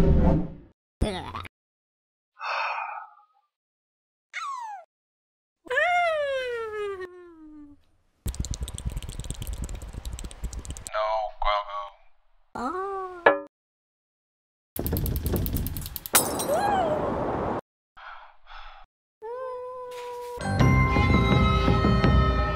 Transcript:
One.